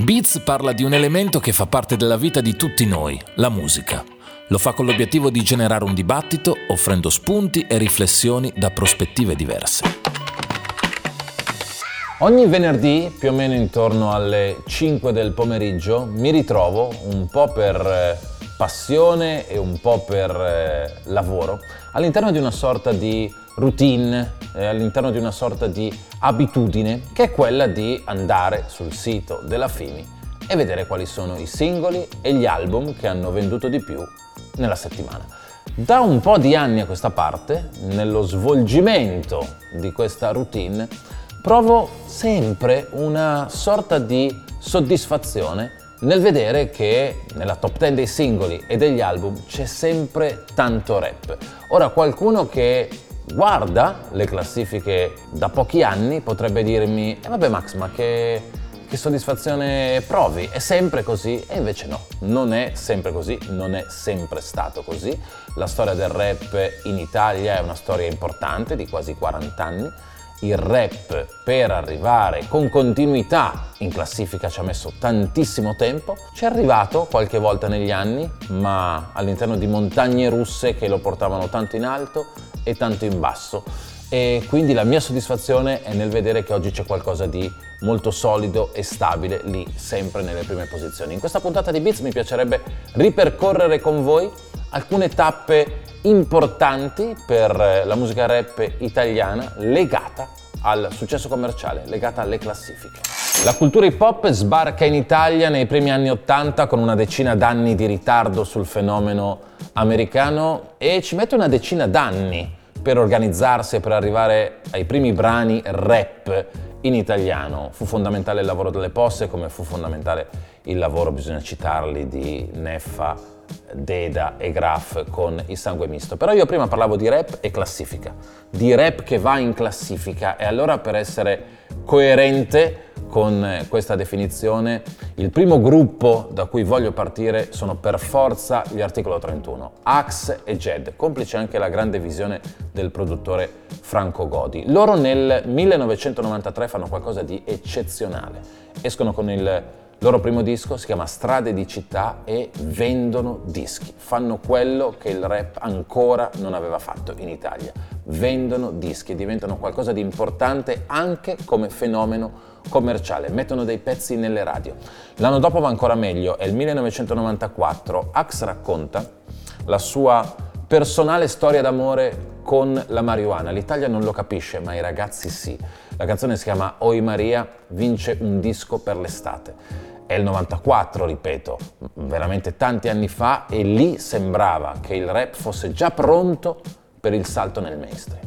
Beats parla di un elemento che fa parte della vita di tutti noi, la musica. Lo fa con l'obiettivo di generare un dibattito, offrendo spunti e riflessioni da prospettive diverse. Ogni venerdì, più o meno intorno alle 5 del pomeriggio, mi ritrovo un po' per eh, passione e un po' per eh, lavoro all'interno di una sorta di routine, eh, all'interno di una sorta di abitudine che è quella di andare sul sito della FIMI e vedere quali sono i singoli e gli album che hanno venduto di più nella settimana. Da un po' di anni a questa parte, nello svolgimento di questa routine, provo sempre una sorta di soddisfazione nel vedere che nella top 10 dei singoli e degli album c'è sempre tanto rap. Ora qualcuno che guarda le classifiche da pochi anni potrebbe dirmi, eh vabbè Max, ma che, che soddisfazione provi? È sempre così? E invece no, non è sempre così, non è sempre stato così. La storia del rap in Italia è una storia importante di quasi 40 anni. Il rap per arrivare con continuità in classifica ci ha messo tantissimo tempo, ci è arrivato qualche volta negli anni, ma all'interno di montagne russe che lo portavano tanto in alto e tanto in basso e quindi la mia soddisfazione è nel vedere che oggi c'è qualcosa di molto solido e stabile lì sempre nelle prime posizioni. In questa puntata di Beats mi piacerebbe ripercorrere con voi alcune tappe importanti per la musica rap italiana legata al successo commerciale, legata alle classifiche. La cultura hip hop sbarca in Italia nei primi anni Ottanta con una decina d'anni di ritardo sul fenomeno americano e ci mette una decina d'anni per organizzarsi e per arrivare ai primi brani rap in italiano. Fu fondamentale il lavoro delle posse, come fu fondamentale il lavoro, bisogna citarli, di Neffa, Deda e Graf con il sangue misto. Però io prima parlavo di rap e classifica, di rap che va in classifica e allora per essere coerente con questa definizione, il primo gruppo da cui voglio partire sono per forza gli articolo 31, Axe e Jed, complice anche la grande visione del produttore Franco Godi. Loro nel 1993 fanno qualcosa di eccezionale, escono con il loro primo disco si chiama Strade di città e vendono dischi. Fanno quello che il rap ancora non aveva fatto in Italia. Vendono dischi e diventano qualcosa di importante anche come fenomeno commerciale, mettono dei pezzi nelle radio. L'anno dopo va ancora meglio, è il 1994, Ax racconta la sua personale storia d'amore con la marijuana. L'Italia non lo capisce, ma i ragazzi sì. La canzone si chiama Oi Maria, vince un disco per l'estate. È il 94, ripeto, veramente tanti anni fa e lì sembrava che il rap fosse già pronto per il salto nel mainstream.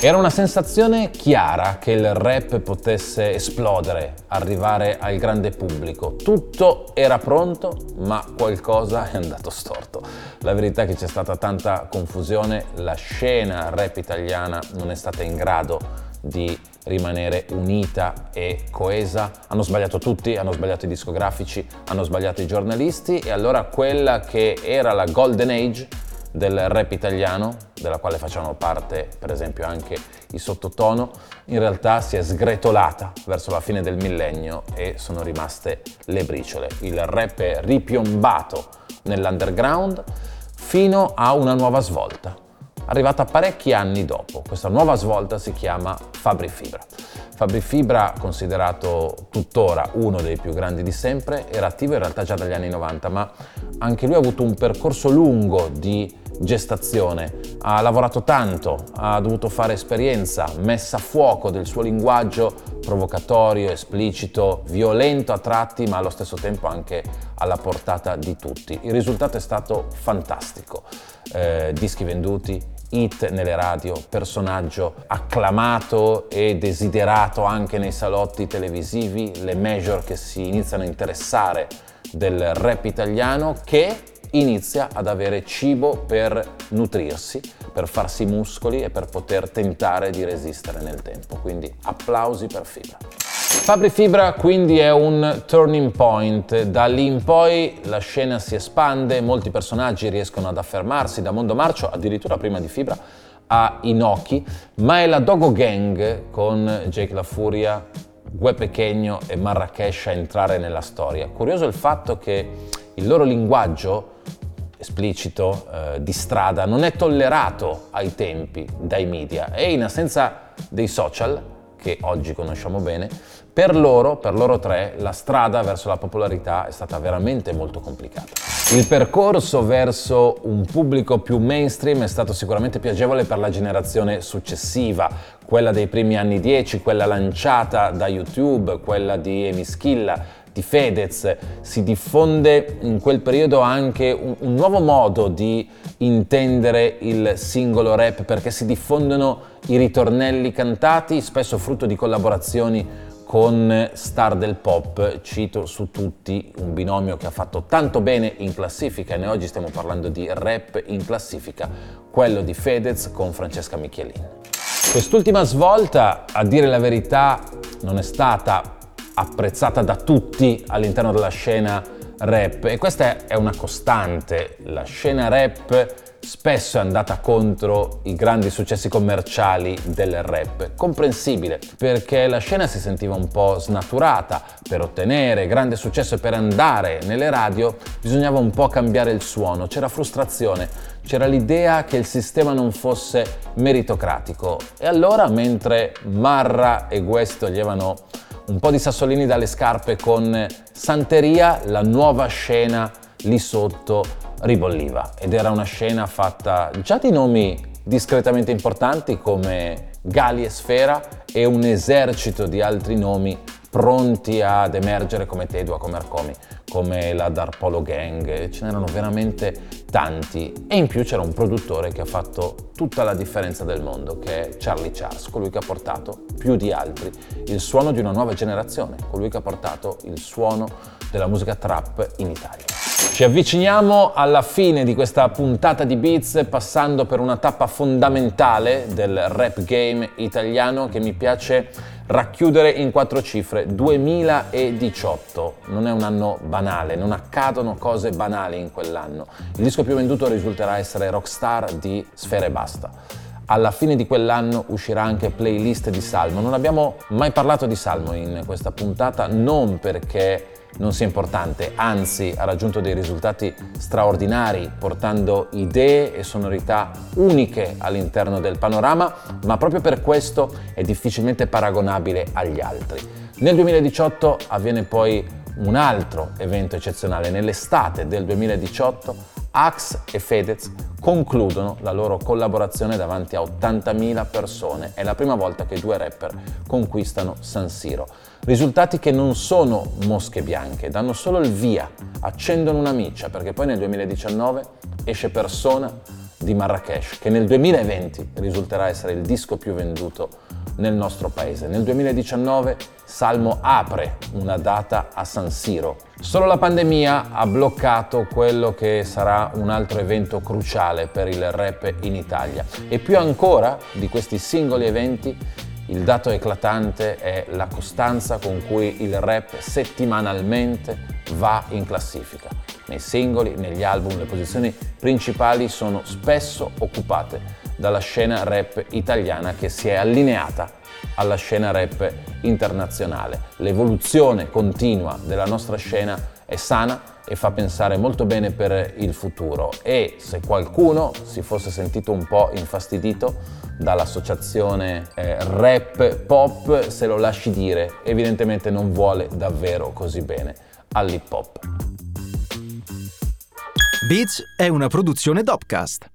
Era una sensazione chiara che il rap potesse esplodere, arrivare al grande pubblico. Tutto era pronto, ma qualcosa è andato storto. La verità è che c'è stata tanta confusione, la scena rap italiana non è stata in grado di rimanere unita e coesa. Hanno sbagliato tutti, hanno sbagliato i discografici, hanno sbagliato i giornalisti e allora quella che era la golden age del rap italiano, della quale facevano parte per esempio anche i sottotono, in realtà si è sgretolata verso la fine del millennio e sono rimaste le briciole. Il rap è ripiombato nell'underground fino a una nuova svolta, arrivata parecchi anni dopo. Questa nuova svolta si chiama Fabri Fibra. Fabri Fibra, considerato tuttora uno dei più grandi di sempre, era attivo in realtà già dagli anni 90, ma anche lui ha avuto un percorso lungo di gestazione, ha lavorato tanto, ha dovuto fare esperienza, messa a fuoco del suo linguaggio provocatorio, esplicito, violento a tratti, ma allo stesso tempo anche alla portata di tutti. Il risultato è stato fantastico. Eh, dischi venduti, hit nelle radio, personaggio acclamato e desiderato anche nei salotti televisivi, le major che si iniziano a interessare del rap italiano che inizia ad avere cibo per nutrirsi, per farsi muscoli e per poter tentare di resistere nel tempo. Quindi applausi per Fibra. Fabri Fibra quindi è un turning point, da lì in poi la scena si espande, molti personaggi riescono ad affermarsi, da Mondo Marcio addirittura prima di Fibra a Inoki, ma è la Dogo Gang con Jake La Furia, Gue Pequeño e Marrakesh a entrare nella storia. Curioso il fatto che il loro linguaggio esplicito eh, di strada non è tollerato ai tempi dai media e in assenza dei social, che oggi conosciamo bene, per loro, per loro tre, la strada verso la popolarità è stata veramente molto complicata. Il percorso verso un pubblico più mainstream è stato sicuramente più agevole per la generazione successiva, quella dei primi anni 10, quella lanciata da YouTube, quella di Emischilla, di Fedez, si diffonde in quel periodo anche un, un, nuovo modo di intendere il singolo rap perché si diffondono i ritornelli cantati, spesso frutto di collaborazioni con star del pop, cito su tutti un binomio che ha fatto tanto bene in classifica e noi oggi stiamo parlando di rap in classifica, quello di Fedez con Francesca Michelin. Quest'ultima svolta, a dire la verità, non è stata apprezzata da tutti all'interno della scena rap e questa è una costante. La scena rap spesso è andata contro i grandi successi commerciali del rap. Comprensibile, perché la scena si sentiva un po' snaturata. Per ottenere grande successo e per andare nelle radio bisognava un po' cambiare il suono, c'era frustrazione, c'era l'idea che il sistema non fosse meritocratico. E allora, mentre Marra e Guest toglievano un po' di sassolini dalle scarpe con Santeria, la nuova scena lì sotto ribolliva. Ed era una scena fatta già di nomi discretamente importanti come Gali e Sfera e un esercito di altri nomi pronti ad emergere come Tedua, come Arcomi, come la Darpolo Gang, ce n'erano veramente tanti e in più c'era un produttore che ha fatto tutta la differenza del mondo, che è Charlie Charles, colui che ha portato più di altri il suono di una nuova generazione, colui che ha portato il suono della musica trap in Italia. Ci avviciniamo alla fine di questa puntata di Beats passando per una tappa fondamentale del rap game italiano che mi piace racchiudere in quattro cifre. 2018 non è un anno banale non accadono cose banali in quell'anno. Il disco più venduto risulterà essere Rockstar di Sfera e Basta alla fine di quell'anno uscirà anche playlist di Salmo non abbiamo mai parlato di Salmo in questa puntata non perché non sia importante, anzi ha raggiunto dei risultati straordinari portando idee e sonorità uniche all'interno del panorama, ma proprio per questo è difficilmente paragonabile agli altri. Nel 2018 avviene poi un altro evento eccezionale. Nell'estate del 2018 Axe e Fedez concludono la loro collaborazione davanti a 80.000 persone. È la prima volta che due rapper conquistano San Siro. Risultati che non sono mosche bianche, danno solo il via, accendono una miccia, perché poi nel 2019 esce Persona di Marrakesh, che nel 2020 risulterà essere il disco più venduto nel nostro paese. Nel 2019 Salmo apre una data a San Siro. Solo la pandemia ha bloccato quello che sarà un altro evento cruciale per il rap in Italia. E più ancora di questi singoli eventi, il dato eclatante è la costanza con cui il rap settimanalmente va in classifica. Nei singoli, negli album, le posizioni principali sono spesso occupate dalla scena rap italiana che si è allineata alla scena rap internazionale. L'evoluzione continua della nostra scena è sana e fa pensare molto bene per il futuro e se qualcuno si fosse sentito un po' infastidito dall'associazione eh, rap pop se lo lasci dire evidentemente non vuole davvero così bene all'hip hop Beats è una produzione Dopcast